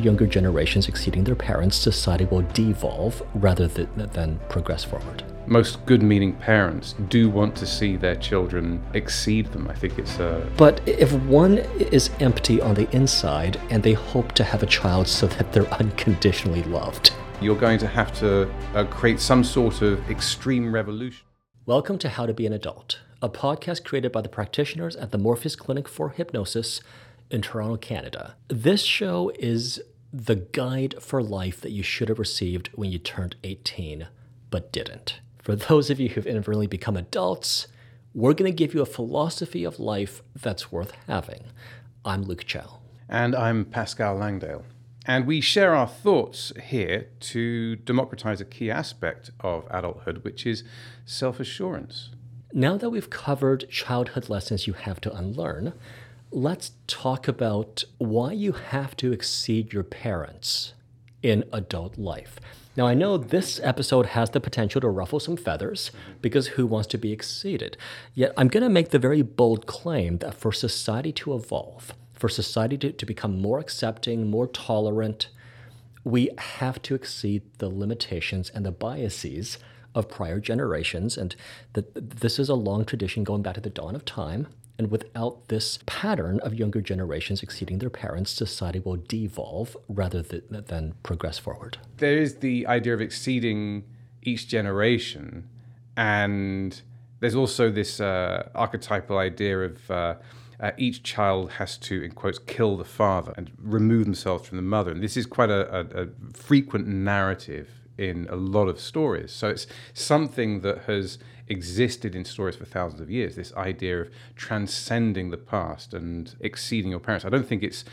younger generations exceeding their parents, society will devolve rather than, than progress forward. Most good meaning parents do want to see their children exceed them. I think it's a. But if one is empty on the inside and they hope to have a child so that they're unconditionally loved, you're going to have to uh, create some sort of extreme revolution. Welcome to How to Be an Adult, a podcast created by the practitioners at the Morpheus Clinic for Hypnosis in Toronto, Canada. This show is the guide for life that you should have received when you turned 18 but didn't. For those of you who've inadvertently become adults, we're going to give you a philosophy of life that's worth having. I'm Luke Chao. And I'm Pascal Langdale. And we share our thoughts here to democratize a key aspect of adulthood, which is self assurance. Now that we've covered childhood lessons you have to unlearn, let's talk about why you have to exceed your parents in adult life. Now, I know this episode has the potential to ruffle some feathers because who wants to be exceeded? Yet, I'm going to make the very bold claim that for society to evolve, for society to, to become more accepting, more tolerant, we have to exceed the limitations and the biases of prior generations. And that this is a long tradition going back to the dawn of time. And without this pattern of younger generations exceeding their parents, society will devolve rather than, than progress forward. There is the idea of exceeding each generation, and there's also this uh, archetypal idea of uh, uh, each child has to, in quotes, kill the father and remove themselves from the mother. And this is quite a, a, a frequent narrative in a lot of stories. So it's something that has existed in stories for thousands of years this idea of transcending the past and exceeding your parents. I don't think it's,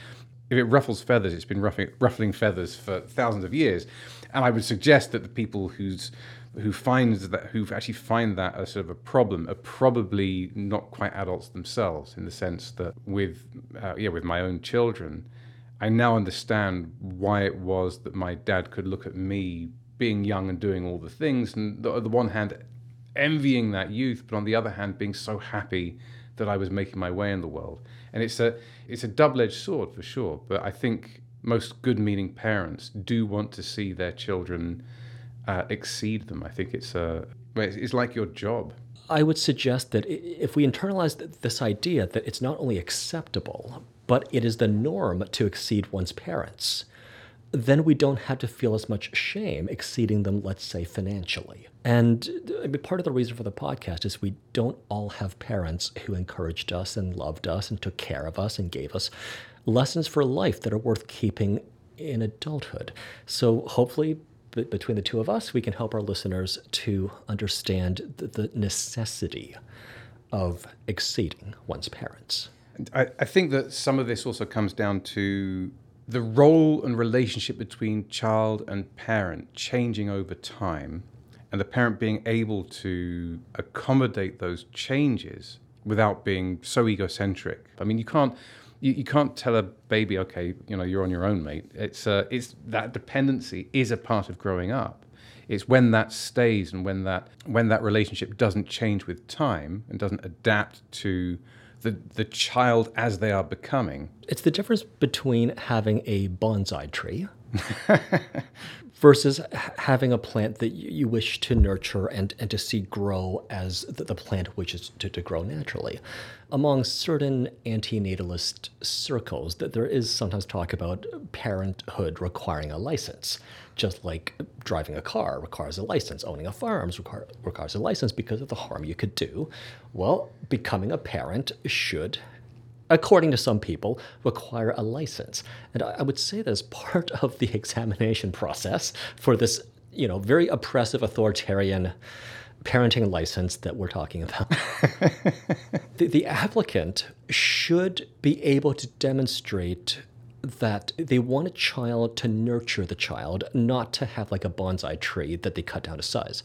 if it ruffles feathers, it's been ruffling, ruffling feathers for thousands of years. And I would suggest that the people whose who finds that who actually find that a sort of a problem are probably not quite adults themselves in the sense that with uh, yeah with my own children I now understand why it was that my dad could look at me being young and doing all the things and on the one hand envying that youth, but on the other hand, being so happy that I was making my way in the world. And it's a it's a double edged sword for sure. But I think most good meaning parents do want to see their children uh, exceed them. I think it's a it's like your job. I would suggest that if we internalize this idea that it's not only acceptable, but it is the norm to exceed one's parents, then we don't have to feel as much shame exceeding them, let's say, financially. And part of the reason for the podcast is we don't all have parents who encouraged us and loved us and took care of us and gave us lessons for life that are worth keeping in adulthood. So hopefully, between the two of us, we can help our listeners to understand the necessity of exceeding one's parents. I, I think that some of this also comes down to the role and relationship between child and parent changing over time, and the parent being able to accommodate those changes without being so egocentric. I mean, you can't you, you can't tell a baby, okay, you know, you're on your own, mate. It's uh, it's that dependency is a part of growing up. It's when that stays and when that when that relationship doesn't change with time and doesn't adapt to the, the child as they are becoming. It's the difference between having a bonsai tree versus having a plant that you wish to nurture and, and to see grow as the, plant wishes to, to grow naturally. Among certain antinatalist circles, that there is sometimes talk about parenthood requiring a license, just like driving a car requires a license, owning a farm requires a license because of the harm you could do. Well, becoming a parent should according to some people, require a license. And I would say that as part of the examination process for this, you know, very oppressive authoritarian parenting license that we're talking about. the, the applicant should be able to demonstrate that they want a child to nurture the child, not to have like a bonsai tree that they cut down to size.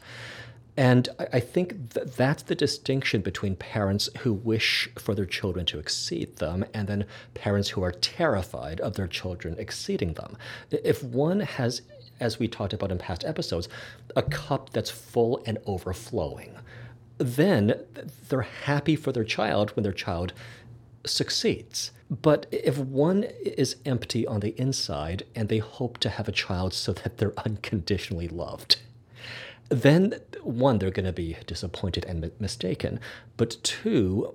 And I think that that's the distinction between parents who wish for their children to exceed them and then parents who are terrified of their children exceeding them. If one has, as we talked about in past episodes, a cup that's full and overflowing, then they're happy for their child when their child succeeds. But if one is empty on the inside and they hope to have a child so that they're unconditionally loved, then one, they're going to be disappointed and mistaken. But two,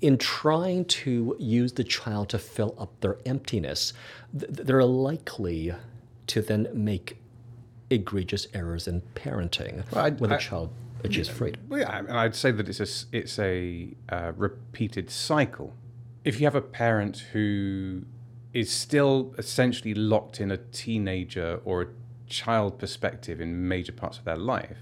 in trying to use the child to fill up their emptiness, they're likely to then make egregious errors in parenting well, when the child achieves freedom. Yeah, and I'd say that it's a, it's a uh, repeated cycle. If you have a parent who is still essentially locked in a teenager or a child perspective in major parts of their life,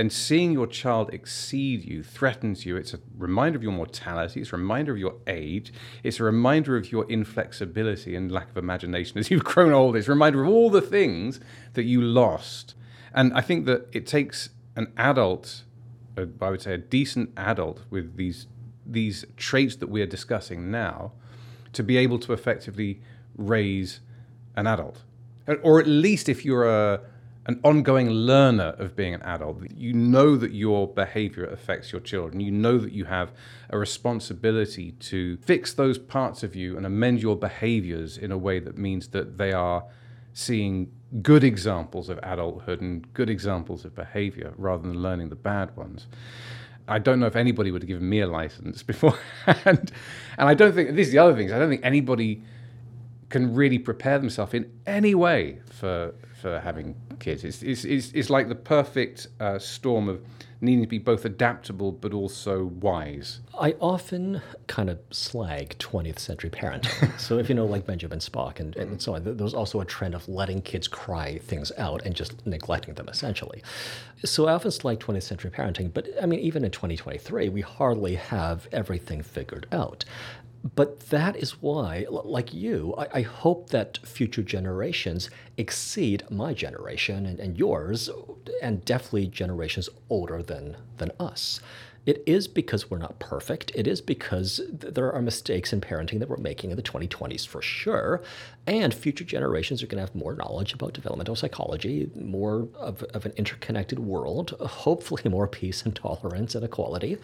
then seeing your child exceed you threatens you. It's a reminder of your mortality, it's a reminder of your age, it's a reminder of your inflexibility and lack of imagination as you've grown old, it's a reminder of all the things that you lost. And I think that it takes an adult, I would say a decent adult with these these traits that we are discussing now, to be able to effectively raise an adult. Or at least if you're a an ongoing learner of being an adult. You know that your behavior affects your children. You know that you have a responsibility to fix those parts of you and amend your behaviors in a way that means that they are seeing good examples of adulthood and good examples of behavior rather than learning the bad ones. I don't know if anybody would have given me a license beforehand. and I don't think, this is the other thing, I don't think anybody can really prepare themselves in any way for for having kids. It's it's it's, it's like the perfect uh, storm of needing to be both adaptable but also wise. I often kind of slag 20th century parenting. so if you know, like Benjamin Spock and, and so on, there's also a trend of letting kids cry things out and just neglecting them essentially. So I often slag 20th century parenting, but I mean, even in 2023, we hardly have everything figured out. But that is why, like you, I, I, hope that future generations exceed my generation and, and yours, and definitely generations older than, than us. It is because we're not perfect. It is because th- there are mistakes in parenting that we're making in the 2020s for sure. And future generations are going to have more knowledge about developmental psychology, more of, of an interconnected world, hopefully more peace and tolerance and equality.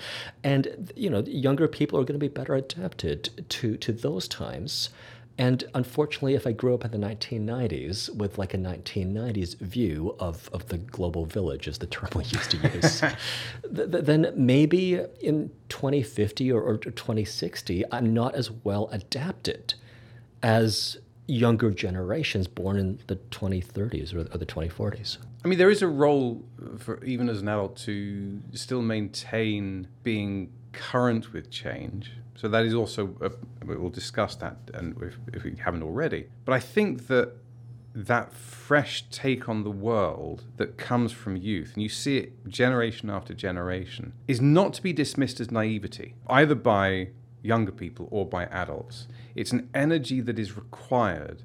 And, you know, younger people are going to be better adapted to, to those times. And unfortunately, if I grew up in the 1990s with like a 1990s view of, of the global village, as the term we used to use, th- then maybe in 2050 or, or 2060, I'm not as well adapted as younger generations born in the 2030s or, or the 2040s. I mean, there is a role for even as an adult to still maintain being current with change so that is also a, we'll discuss that, and if, if we haven't already. But I think that that fresh take on the world that comes from youth, and you see it generation after generation, is not to be dismissed as naivety, either by younger people or by adults. It's an energy that is required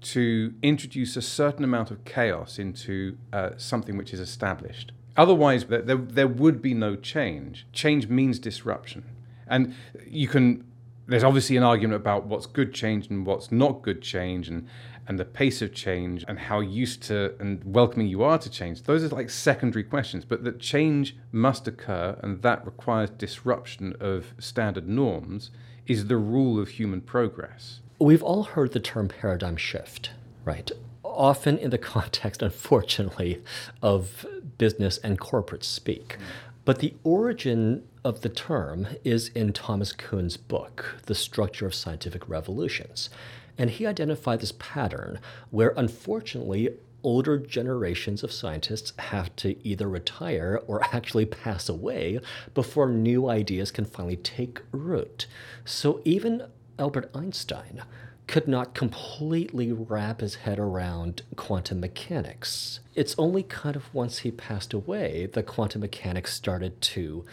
to introduce a certain amount of chaos into uh, something which is established. Otherwise, there, there would be no change. Change means disruption. And you can, there's obviously an argument about what's good change and what's not good change and, and the pace of change and how used to and welcoming you are to change. Those are like secondary questions, but that change must occur and that requires disruption of standard norms is the rule of human progress. We've all heard the term paradigm shift, right? Often in the context, unfortunately, of business and corporate speak. But the origin of the term is in Thomas Kuhn's book, The Structure of Scientific Revolutions. And he identified this pattern where, unfortunately, older generations of scientists have to either retire or actually pass away before new ideas can finally take root. So even Albert Einstein could not completely wrap his head around quantum mechanics. It's only kind of once he passed away that quantum mechanics started to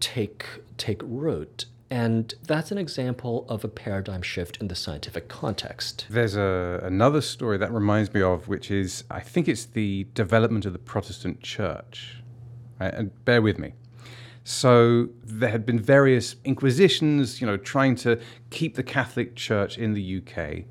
take take root. And that's an example of a paradigm shift in the scientific context. There's a, another story that reminds me of, which is I think it's the development of the Protestant church. Right? And bear with me. So there had been various inquisitions, you know, trying to keep the Catholic Church in the UK,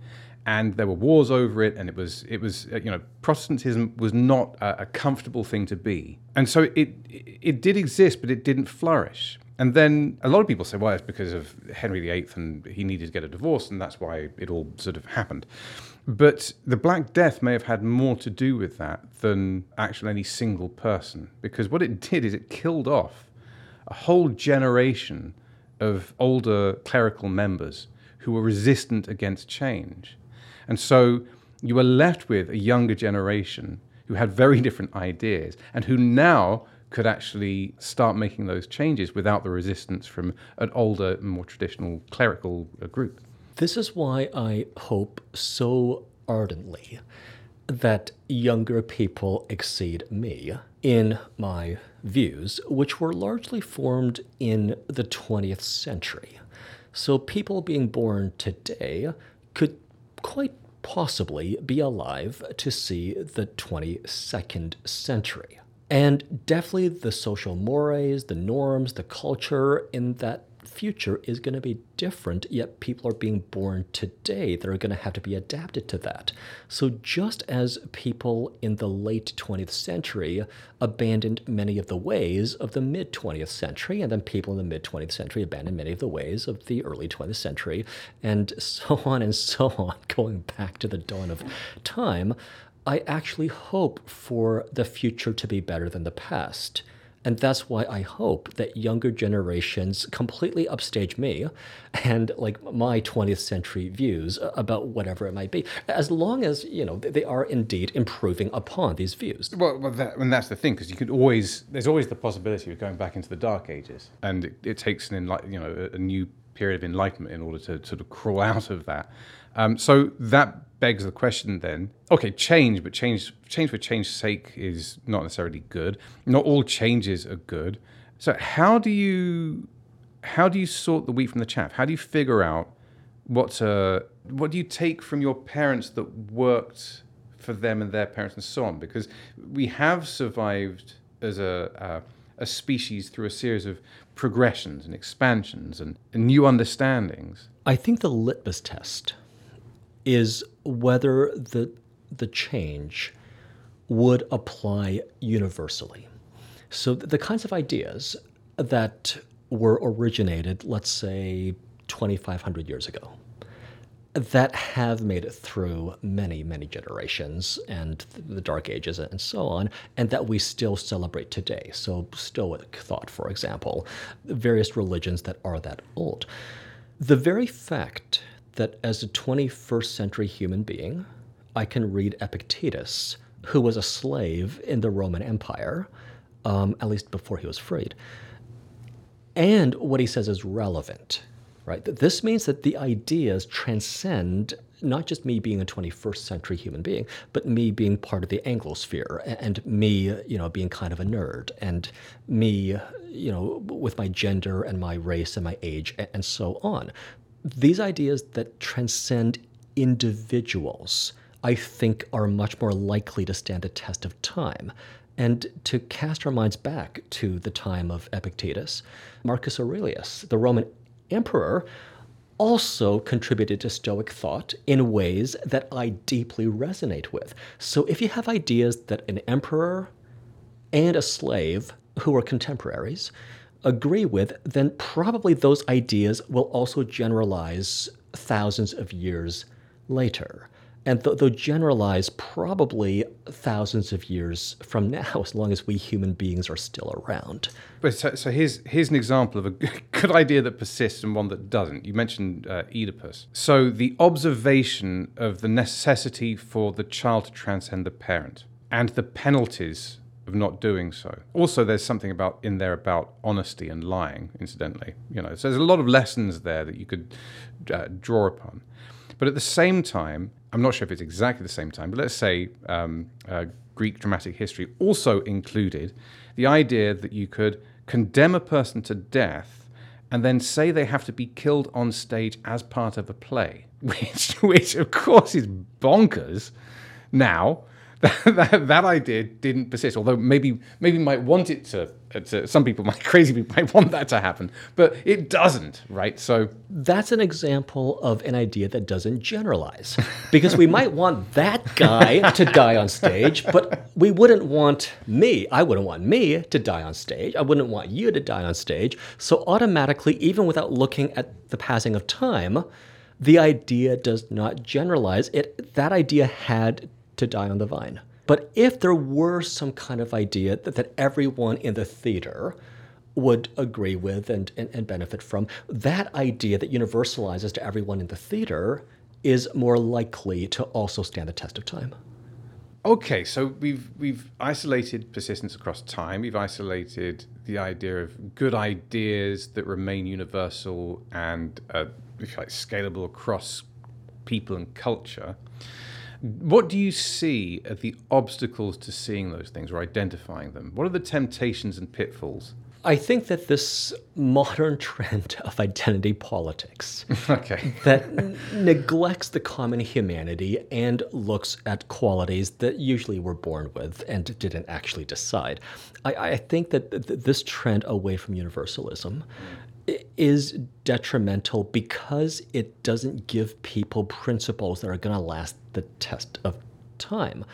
and there were wars over it, and it was it was uh, you know Protestantism was not a, a comfortable thing to be, and so it it did exist, but it didn't flourish. And then a lot of people say, well, it's because of Henry VIII and he needed to get a divorce, and that's why it all sort of happened. But the Black Death may have had more to do with that than actually any single person, because what it did is it killed off a whole generation of older clerical members who were resistant against change. And so you were left with a younger generation who had very different ideas and who now could actually start making those changes without the resistance from an older, more traditional clerical uh, group. This is why I hope so ardently that younger people exceed me in my views, which were largely formed in the 20th century. So people being born today could quite possibly be alive to see the 22nd century. And definitely the social mores, the norms, the culture in that future is going to be different, yet people are being born today that are going to have to be adapted to that. So, just as people in the late 20th century abandoned many of the ways of the mid 20th century, and then people in the mid 20th century abandoned many of the ways of the early 20th century, and so on and so on, going back to the dawn of time, I actually hope for the future to be better than the past. And that's why I hope that younger generations completely upstage me and like my 20th century views about whatever it might be, as long as, you know, they are indeed improving upon these views. Well, well that, and that's the thing, because you could always, there's always the possibility of going back into the dark ages. And it, it takes an, you know, a, a new period of enlightenment in order to sort of crawl out of that. Um, so that begs the question then okay change but change change for change's sake is not necessarily good. Not all changes are good. So how do you how do you sort the wheat from the chaff? How do you figure out what uh, what do you take from your parents that worked for them and their parents and so on? Because we have survived as a a species through a series of progressions and expansions and, new understandings i think the litmus test is whether the, the change would apply universally. So, the kinds of ideas that were originated, let's say, 2,500 years ago, that have made it through many, many generations and the Dark Ages and so on, and that we still celebrate today. So, Stoic thought, for example, various religions that are that old. The very fact that as a 21st century human being, I can read Epictetus, who was a slave in the Roman Empire, um, at least before he was freed. And what he says is relevant, right? This means that the ideas transcend not just me being a 21st century human being, but me being part of the Anglosphere and me, you know, being kind of a nerd and me, you know, with my gender and my race and my age and so on these ideas that transcend individuals, I think, are much more likely to stand the test of time. And to cast our minds back to the time of Epictetus, Marcus Aurelius, the Roman emperor, also contributed to Stoic thought in ways that I deeply resonate with. So if you have ideas that an emperor and a slave who are contemporaries agree with, then probably those ideas will also generalize thousands of years later. And th- they'll generalize probably thousands of years from now, as long as we human beings are still around. But so, so here's here's an example of a good idea that persists and one that doesn't. You mentioned uh, Oedipus. So the observation of the necessity for the child to transcend the parent and the penalties of not doing so. Also, there's something about in there about honesty and lying. Incidentally, you know, so there's a lot of lessons there that you could uh, draw upon. But at the same time, I'm not sure if it's exactly the same time, but let's say um, uh, Greek dramatic history also included the idea that you could condemn a person to death and then say they have to be killed on stage as part of a play, which, which of course is bonkers now that, that idea didn't persist. Although maybe maybe might want it to, to. Uh, some people might crazy people might want that to happen, but it doesn't, right? So that's an example of an idea that doesn't generalize, because we might want that guy to die on stage, but we wouldn't want me. I wouldn't want me to die on stage. I wouldn't want you to die on stage. So automatically, even without looking at the passing of time, the idea does not generalize. It that idea had to die on the vine. But if there were some kind of idea that, that everyone in the theater would agree with and, and, and benefit from, that idea that universalizes to everyone in the theater is more likely to also stand the test of time. Okay, so we've we've isolated persistence across time. We've isolated the idea of good ideas that remain universal and uh, like scalable across people and culture. What do you see as the obstacles to seeing those things or identifying them? What are the temptations and pitfalls? I think that this modern trend of identity politics okay. that n- neglects the common humanity and looks at qualities that usually we're born with and didn't actually decide. I, I think that th- this trend away from universalism mm. Is detrimental because it doesn't give people principles that are going to last the test of time.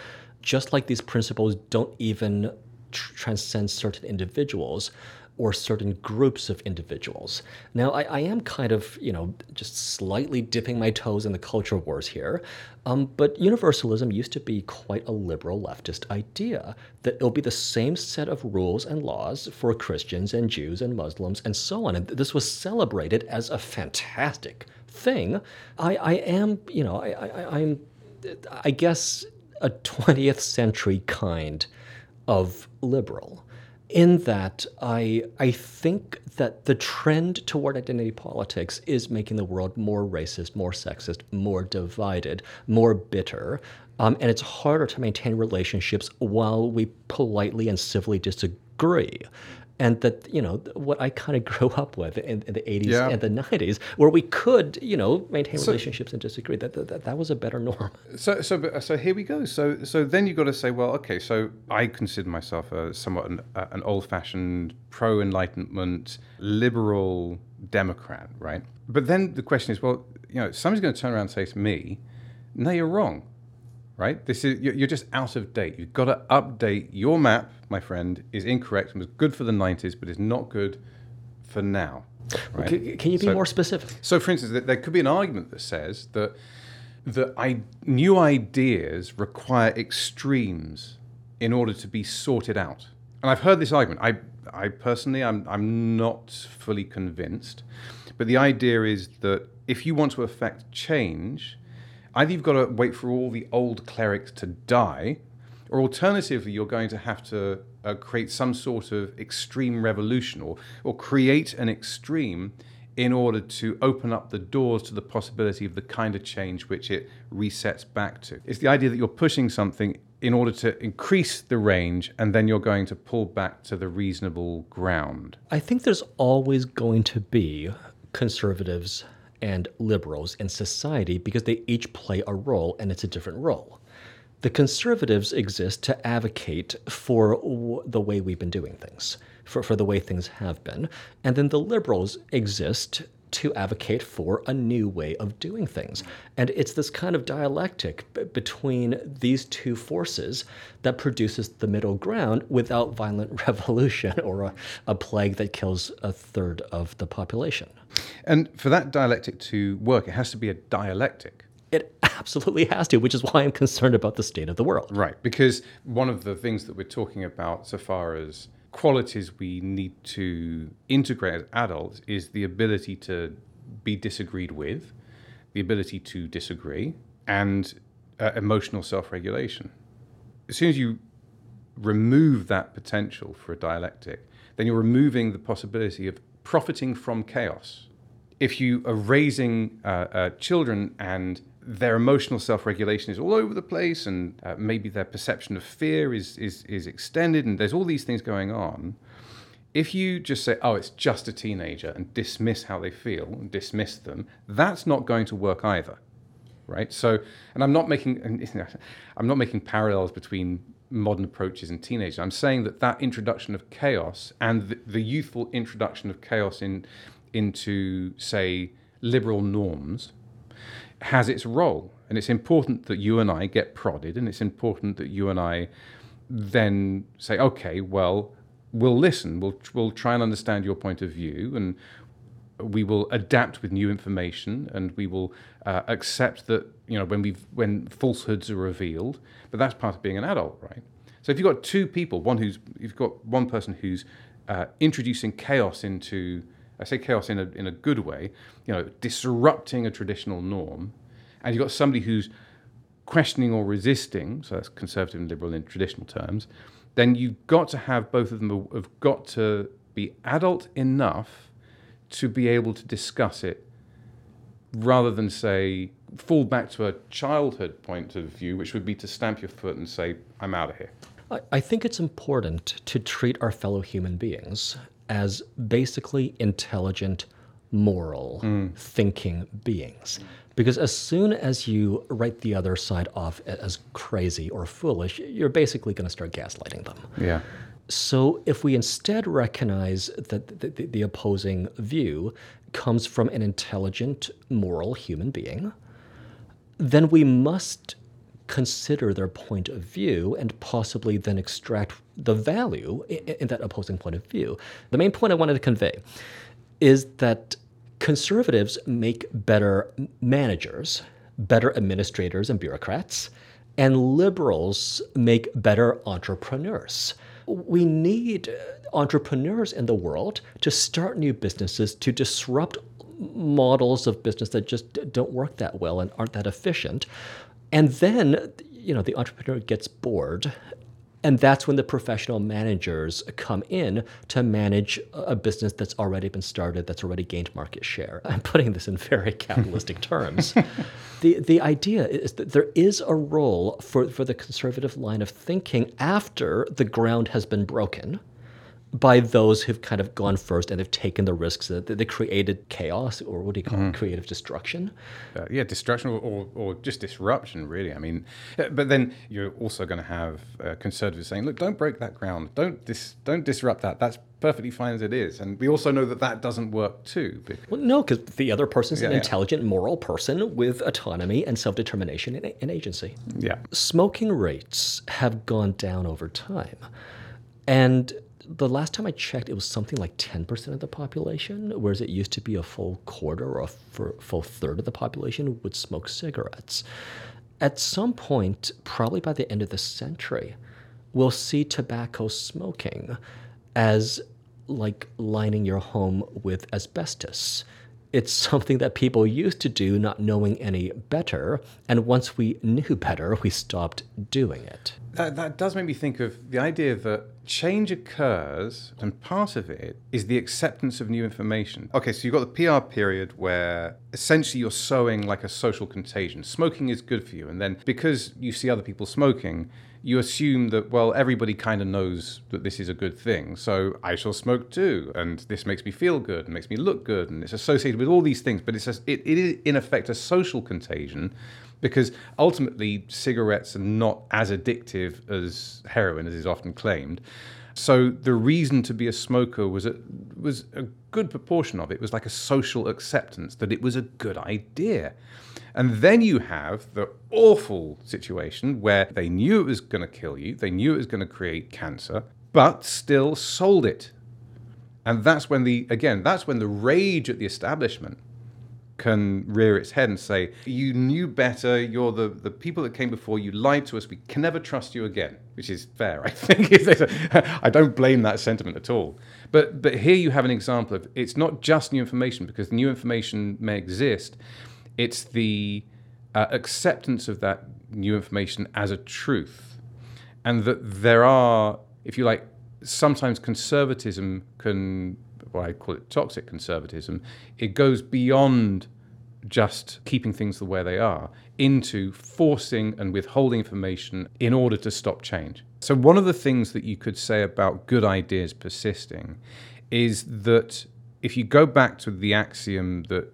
Just like these principles don't even tr- transcend certain individuals, or certain groups of individuals. Now, I, I, am kind of, you know, just slightly dipping my toes in the culture wars here, um, but universalism used to be quite a liberal leftist idea that it'll be the same set of rules and laws for Christians and Jews and Muslims and so on. And this was celebrated as a fantastic thing. I, I am, you know, I, I, I'm, I guess, a 20th century kind of liberal in that I I think that the trend toward identity politics is making the world more racist, more sexist, more divided, more bitter. Um, and it's harder to maintain relationships while we politely and civilly disagree and that you know what I kind of grew up with in, in the 80s yeah. and the 90s, where we could you know maintain so, relationships and disagree. That, that that was a better norm. So so so here we go. So so then you've got to say, well, okay. So I consider myself a somewhat an, an old-fashioned, pro-enlightenment, liberal Democrat, right? But then the question is, well, you know, somebody's going to turn around and say to me, "No, you're wrong." Right? This is you're just out of date. You've got to update your map, my friend. Is incorrect and was good for the '90s, but is not good for now. Right? Can you be so, more specific? So, for instance, there could be an argument that says that that I, new ideas require extremes in order to be sorted out. And I've heard this argument. I, I personally, I'm, I'm not fully convinced. But the idea is that if you want to affect change, either you've got to wait for all the old clerics to die, or alternatively, you're going to have to uh, create some sort of extreme revolution or, or create an extreme in order to open up the doors to the possibility of the kind of change which it resets back to. It's the idea that you're pushing something in order to increase the range and then you're going to pull back to the reasonable ground. I think there's always going to be conservatives and liberals in society because they each play a role and it's a different role. The conservatives exist to advocate for w- the way we've been doing things, for, for the way things have been. And then the liberals exist to advocate for a new way of doing things. And it's this kind of dialectic b- between these two forces that produces the middle ground without violent revolution or a, a plague that kills a third of the population. And for that dialectic to work, it has to be a dialectic. It absolutely has to, which is why I'm concerned about the state of the world. Right, because one of the things that we're talking about so far as qualities we need to integrate as adults is the ability to be disagreed with, the ability to disagree, and uh, emotional self regulation. As soon as you remove that potential for a dialectic, then you're removing the possibility of profiting from chaos. If you are raising uh, uh, children and their emotional self-regulation is all over the place, and uh, maybe their perception of fear is, is is extended, and there's all these things going on. If you just say, "Oh, it's just a teenager," and dismiss how they feel and dismiss them, that's not going to work either. right? So, and I'm not making, I'm not making parallels between modern approaches in teenagers. I'm saying that that introduction of chaos and the, the youthful introduction of chaos in into say liberal norms has its role, and it's important that you and I get prodded, and it's important that you and I then say, okay, well, we'll listen, we'll we'll try and understand your point of view, and we will adapt with new information, and we will uh, accept that you know when we when falsehoods are revealed. But that's part of being an adult, right? So if you've got two people, one who's you've got one person who's uh, introducing chaos into I say chaos in a in a good way, you know, disrupting a traditional norm, and you've got somebody who's questioning or resisting, so that's conservative and liberal in traditional terms, then you've got to have both of them have got to be adult enough to be able to discuss it rather than say fall back to a childhood point of view, which would be to stamp your foot and say, I'm out of here. I think it's important to treat our fellow human beings as basically intelligent, moral, mm. thinking beings. Because as soon as you write the other side off as crazy or foolish, you're basically going to start gaslighting them. Yeah. So if we instead recognize that the, the, the opposing view comes from an intelligent, moral human being, then we must consider their point of view and possibly then extract the value in, that opposing point of view. The main point I wanted to convey is that conservatives make better managers, better administrators and bureaucrats, and liberals make better entrepreneurs. We need entrepreneurs in the world to start new businesses, to disrupt models of business that just don't work that well and aren't that efficient. And then, you know, the entrepreneur gets bored and that's when the professional managers come in to manage a business that's already been started, that's already gained market share. I'm putting this in very capitalistic terms. The, the idea is that there is a role for, for the conservative line of thinking after the ground has been broken by those who've kind of gone first and they've taken the risks that they created chaos or what do you call mm-hmm. it creative destruction. Uh, yeah destruction or, or, or, just disruption really. I mean uh, but then you're also going to have uh, conservatives saying look don't break that ground. Don't dis- don't disrupt that. That's perfectly fine as it is. And we also know that that doesn't work too well, no because the other person's yeah, an yeah. intelligent moral person with autonomy and self-determination and, and agency. Yeah. Smoking rates have gone down over time. And the last time I checked, it was something like 10% of the population, whereas it used to be a full quarter or a full third of the population would smoke cigarettes. At some point, probably by the end of the century, we'll see tobacco smoking as like lining your home with asbestos it's something that people used to do not knowing any better. And once we knew better, we stopped doing it. That, that does make me think of the idea that change occurs, and part of it is the acceptance of new information. Okay, so you've got the PR period where essentially you're sowing like a social contagion. Smoking is good for you. And then because you see other people smoking, you assume that well everybody kind of knows that this is a good thing so i shall smoke too and this makes me feel good and makes me look good and it's associated with all these things but it's a, it, it is in effect a social contagion because ultimately cigarettes are not as addictive as heroin as is often claimed. So the reason to be a smoker was a, was a good proportion of it was like a social acceptance that it was a good idea and then you have the awful situation where they knew it was going to kill you, they knew it was going to create cancer, but still sold it. And that's when the, again, that's when the rage at the establishment can rear its head and say, You knew better, you're the, the people that came before you, lied to us, we can never trust you again, which is fair, I think. I don't blame that sentiment at all. But, but here you have an example of it's not just new information, because new information may exist, it's the uh, acceptance of that new information as a truth, and that there are, if you like, sometimes conservatism can, well, I call it toxic conservatism. It goes beyond just keeping things the way they are into forcing and withholding information in order to stop change. So, one of the things that you could say about good ideas persisting is that if you go back to the axiom that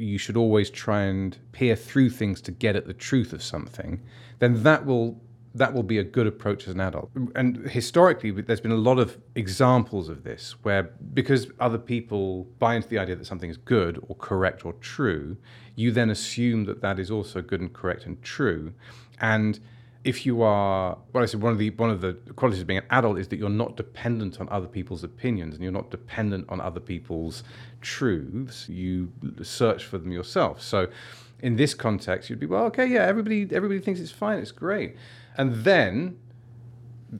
you should always try and peer through things to get at the truth of something, then that will that will be a good approach as an adult. And historically, there's been a lot of examples of this where, because other people buy into the idea that something is good or correct or true, you then assume that that is also good and correct and true. And if you are, what I said, one of the one of the qualities of being an adult is that you're not dependent on other people's opinions and you're not dependent on other people's truths. You search for them yourself. So, in this context, you'd be well, okay, yeah, everybody everybody thinks it's fine, it's great, and then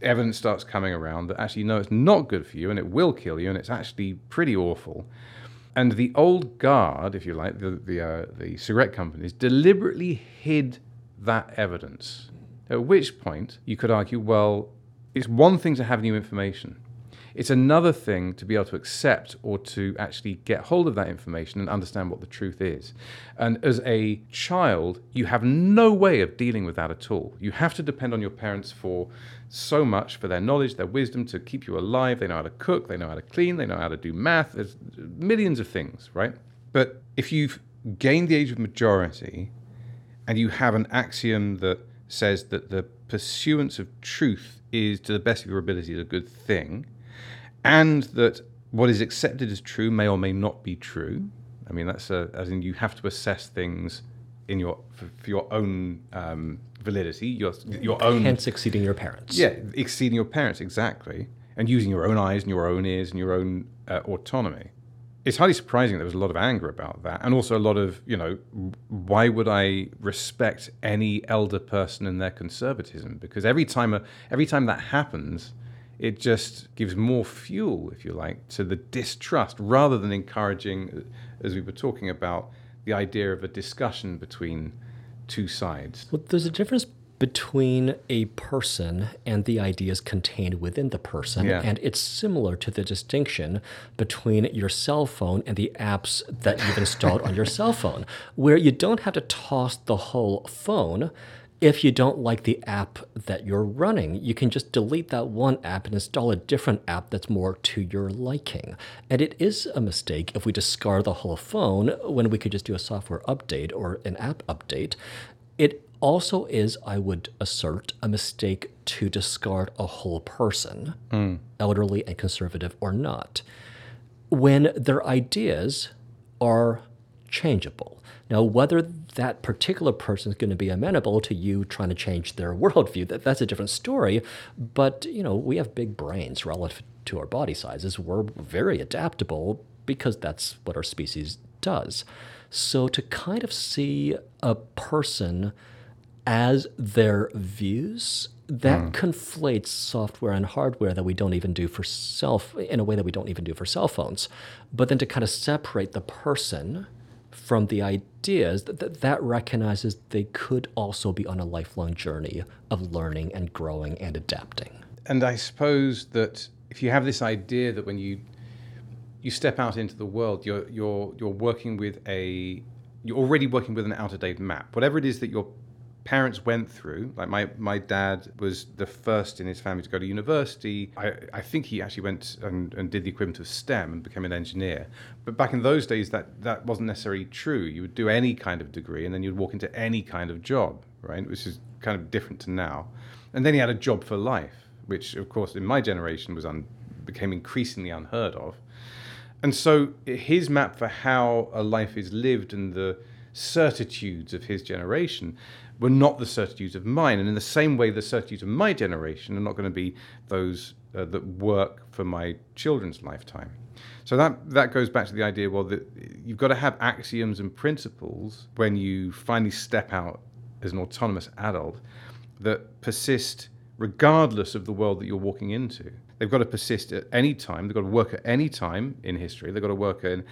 evidence starts coming around that actually no, it's not good for you and it will kill you and it's actually pretty awful. And the old guard, if you like, the the, uh, the cigarette companies deliberately hid that evidence at which point you could argue, well, it's one thing to have new information. It's another thing to be able to accept or to actually get hold of that information and understand what the truth is. And as a child, you have no way of dealing with that at all. You have to depend on your parents for so much for their knowledge, their wisdom to keep you alive. They know how to cook, they know how to clean, they know how to do math. There's millions of things, right? But if you've gained the age of majority and you have an axiom that says that the pursuance of truth is, to the best of your ability, a good thing, and that what is accepted as true may or may not be true. I mean, that's a, as in you have to assess things in your for, for your own um, validity, your your own. Hence, exceeding your parents. Yeah, exceeding your parents exactly, and using your own eyes and your own ears and your own uh, autonomy it's highly surprising there was a lot of anger about that and also a lot of you know why would i respect any elder person in their conservatism? Because every time a, every time that happens it just gives more fuel if you like to the distrust rather than encouraging uh, as we were talking about the idea of a discussion between two sides. Well there's a difference between a person and the ideas contained within the person. Yeah. And it's similar to the distinction between your cell phone and the apps that you've installed on your cell phone, where you don't have to toss the whole phone. If you don't like the app that you're running, you can just delete that one app and install a different app that's more to your liking. And it is a mistake if we discard the whole phone when we could just do a software update or an app update. It also is, I would assert, a mistake to discard a whole person, mm. elderly and conservative or not, when their ideas are changeable. Now, whether that particular person is going to be amenable to you trying to change their worldview, that, that's a different story. But, you know, we have big brains relative to our body sizes. We're very adaptable because that's what our species does. So to kind of see a person as their views that mm. conflates software and hardware that we don't even do for self in a way that we don't even do for cell phones. But then to kind of separate the person from the ideas that, that, that recognizes they could also be on a lifelong journey of learning and growing and adapting. And i suppose that if you have this idea that when you you step out into the world you're you're you're working with a you're already working with an out of date map. Whatever it is that you're parents went through. Like my, my dad was the first in his family to go to university. I, I think he actually went and, and did the equivalent of STEM and became an engineer. But back in those days, that, that wasn't necessarily true. You would do any kind of degree and then you'd walk into any kind of job, right? Which is kind of different to now. And then he had a job for life, which, of course, in my generation was un, became increasingly unheard of. And so his map for how a life is lived and the certitudes of his generation were not the certitudes of mine. And in the same way, the certitudes of my generation are not going to be those uh, that work for my children's lifetime. So that that goes back to the idea. Well, that you've got to have axioms and principles when you finally step out as an autonomous adult that persist regardless of the world that you're walking into. They've got to persist at any time. They've got to work at any time in history. They've got to work in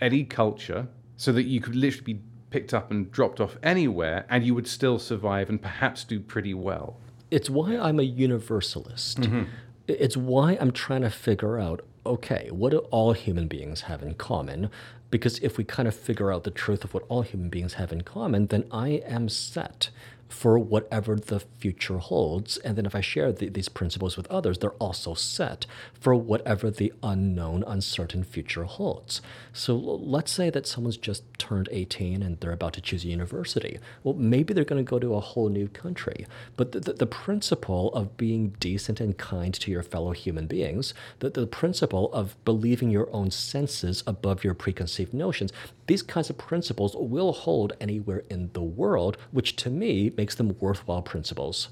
any culture, so that you could literally be picked up and dropped off anywhere, and you would still survive and perhaps do pretty well. It's why I'm a universalist. Mm-hmm. It's why I'm trying to figure out okay, what do all human beings have in common? Because if we kind of figure out the truth of what all human beings have in common, then I am set. For whatever the future holds. And then if I share the, these principles with others, they're also set for whatever the unknown, uncertain future holds. So let's say that someone's just turned 18 and they're about to choose a university. Well, maybe they're going to go to a whole new country. But the, the, the principle of being decent and kind to your fellow human beings, the, the principle of believing your own senses above your preconceived notions, these kinds of principles will hold anywhere in the world, which to me makes them worthwhile principles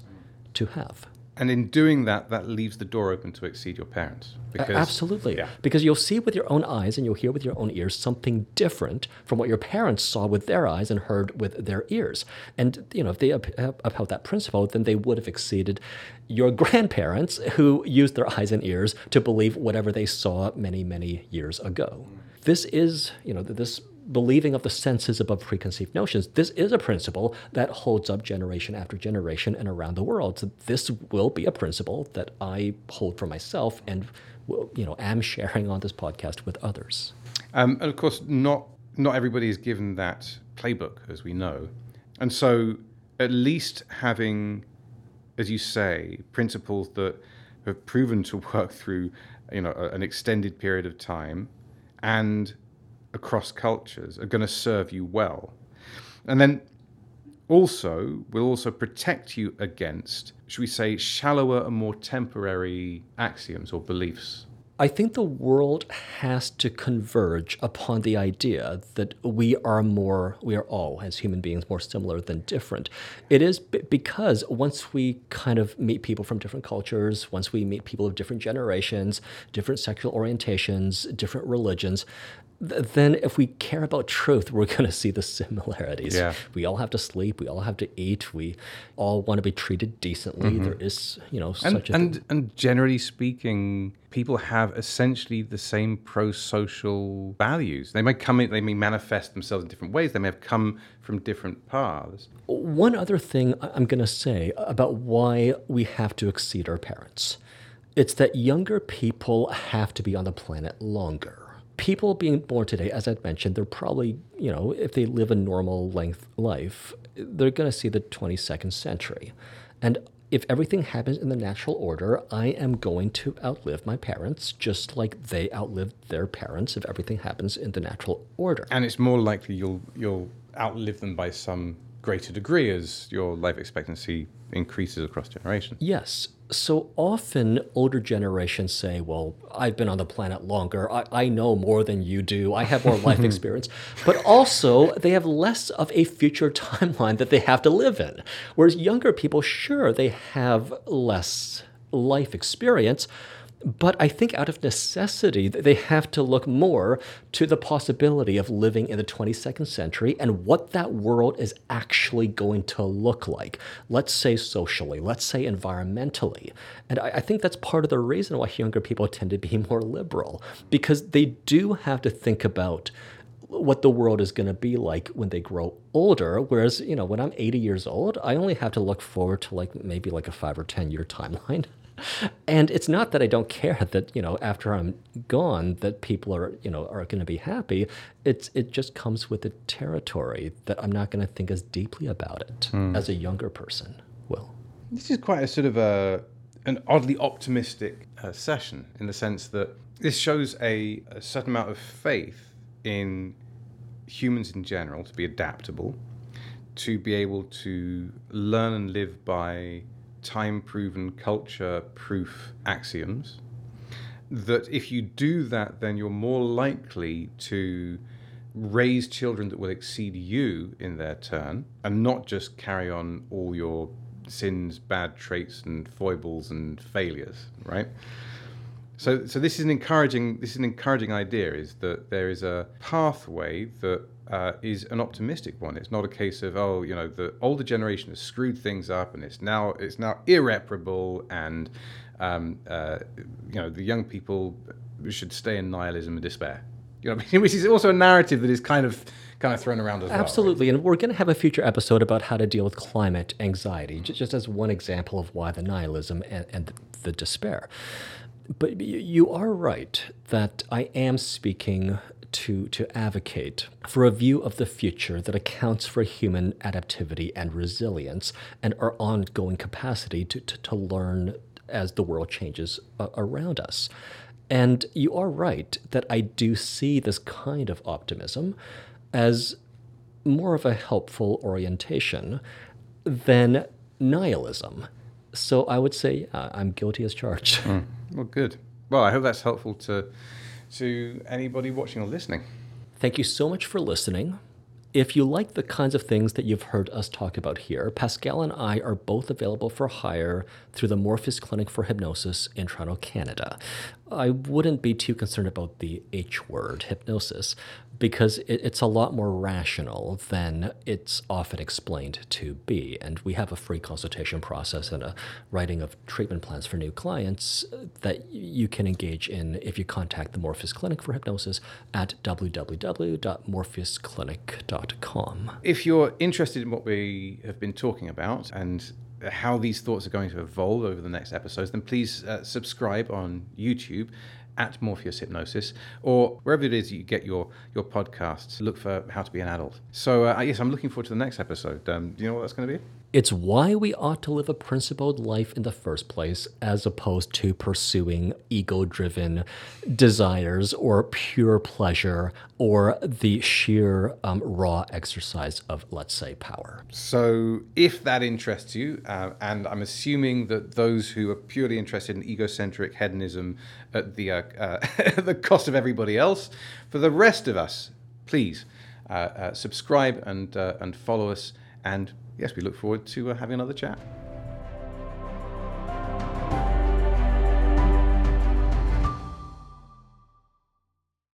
to have. And in doing that, that leaves the door open to exceed your parents. Because, Absolutely. Yeah. Because you'll see with your own eyes and you'll hear with your own ears something different from what your parents saw with their eyes and heard with their ears. And, you know, if they upheld that principle, then they would have exceeded your grandparents who used their eyes and ears to believe whatever they saw many, many years ago. This is, you know, this believing of the senses above preconceived notions, this is a principle that holds up generation after generation and around the world. So this will be a principle that I hold for myself and you know am sharing on this podcast with others. Um, and of course, not not everybody is given that playbook, as we know, and so at least having, as you say, principles that have proven to work through you know an extended period of time and across cultures are going to serve you well. And then also will also protect you against, should we say, shallower and more temporary axioms or beliefs. I think the world has to converge upon the idea that we are more, we are all, as human beings, more similar than different. It is b- because once we kind of meet people from different cultures, once we meet people of different generations, different sexual orientations, different religions, then if we care about truth, we're going to see the similarities. Yeah. We all have to sleep. We all have to eat. We all want to be treated decently. Mm-hmm. There is, you know, and, such a and and generally speaking, people have essentially the same pro-social values. They may come in, they may manifest themselves in different ways. They may have come from different paths. One other thing I'm going to say about why we have to exceed our parents. It's that younger people have to be on the planet longer people being born today, as I'd mentioned, they're probably, you know, if they live a normal length life, they're going to see the 22nd century. And if everything happens in the natural order, I am going to outlive my parents just like they outlived their parents if everything happens in the natural order. And it's more likely you'll you'll outlive them by some greater degree as your life expectancy increases across generations. Yes. So often older generations say, Well, I've been on the planet longer. I, I know more than you do. I have more life experience. But also, they have less of a future timeline that they have to live in. Whereas younger people, sure, they have less life experience but I think out of necessity, they have to look more to the possibility of living in the 22nd century and what that world is actually going to look like. Let's say socially, let's say environmentally. And I, I think that's part of the reason why younger people tend to be more liberal, because they do have to think about what the world is going to be like when they grow older whereas you know when i'm 80 years old i only have to look forward to like maybe like a 5 or 10 year timeline and it's not that I don't care that you know after I'm gone that people are you know are going to be happy. It's it just comes with the territory that I'm not going to think as deeply about it mm. as a younger person will. This is quite a sort of a an oddly optimistic uh, session in the sense that this shows a, a certain amount of faith in humans in general to be adaptable, to be able to learn and live by time proven, culture proof axioms. That if you do that, then you're more likely to raise children that will exceed you in their turn and not just carry on all your sins, bad traits, and foibles and failures, right? So, so this is an encouraging. This is an encouraging idea. Is that there is a pathway that uh, is an optimistic one. It's not a case of oh, you know, the older generation has screwed things up and it's now it's now irreparable, and um, uh, you know the young people should stay in nihilism and despair. You know, which is also a narrative that is kind of kind of thrown around as well. Absolutely, and we're going to have a future episode about how to deal with climate anxiety, just as one example of why the nihilism and, and the despair. But you are right that I am speaking to, to advocate for a view of the future that accounts for human adaptivity and resilience and our ongoing capacity to, to, to learn as the world changes uh, around us. And you are right that I do see this kind of optimism as more of a helpful orientation than nihilism. So I would say yeah, I'm guilty as charged. Mm. Well, good. Well, I hope that's helpful to to anybody watching or listening. Thank you so much for listening. If you like the kinds of things that you've heard us talk about here, Pascal and I are both available for hire through the Morpheus Clinic for Hypnosis in Toronto, Canada. I wouldn't be too concerned about the H word, hypnosis, because it, it's a lot more rational than it's often explained to be. And we have a free consultation process and a writing of treatment plans for new clients that you can engage in if you contact the Morpheus Clinic for Hypnosis at www.morpheusclinic.com. If you're interested in what we have been talking about and how these thoughts are going to evolve over the next episodes, then please uh, subscribe on YouTube at Morpheus Hypnosis or wherever it is you get your your podcasts. Look for How to Be an Adult. So uh, yes, I'm looking forward to the next episode. Um, do you know what that's going to be? It's why we ought to live a principled life in the first place, as opposed to pursuing ego driven desires or pure pleasure or the sheer um, raw exercise of, let's say, power. So, if that interests you, uh, and I'm assuming that those who are purely interested in egocentric hedonism at the, uh, uh, the cost of everybody else, for the rest of us, please uh, uh, subscribe and, uh, and follow us and yes, we look forward to uh, having another chat.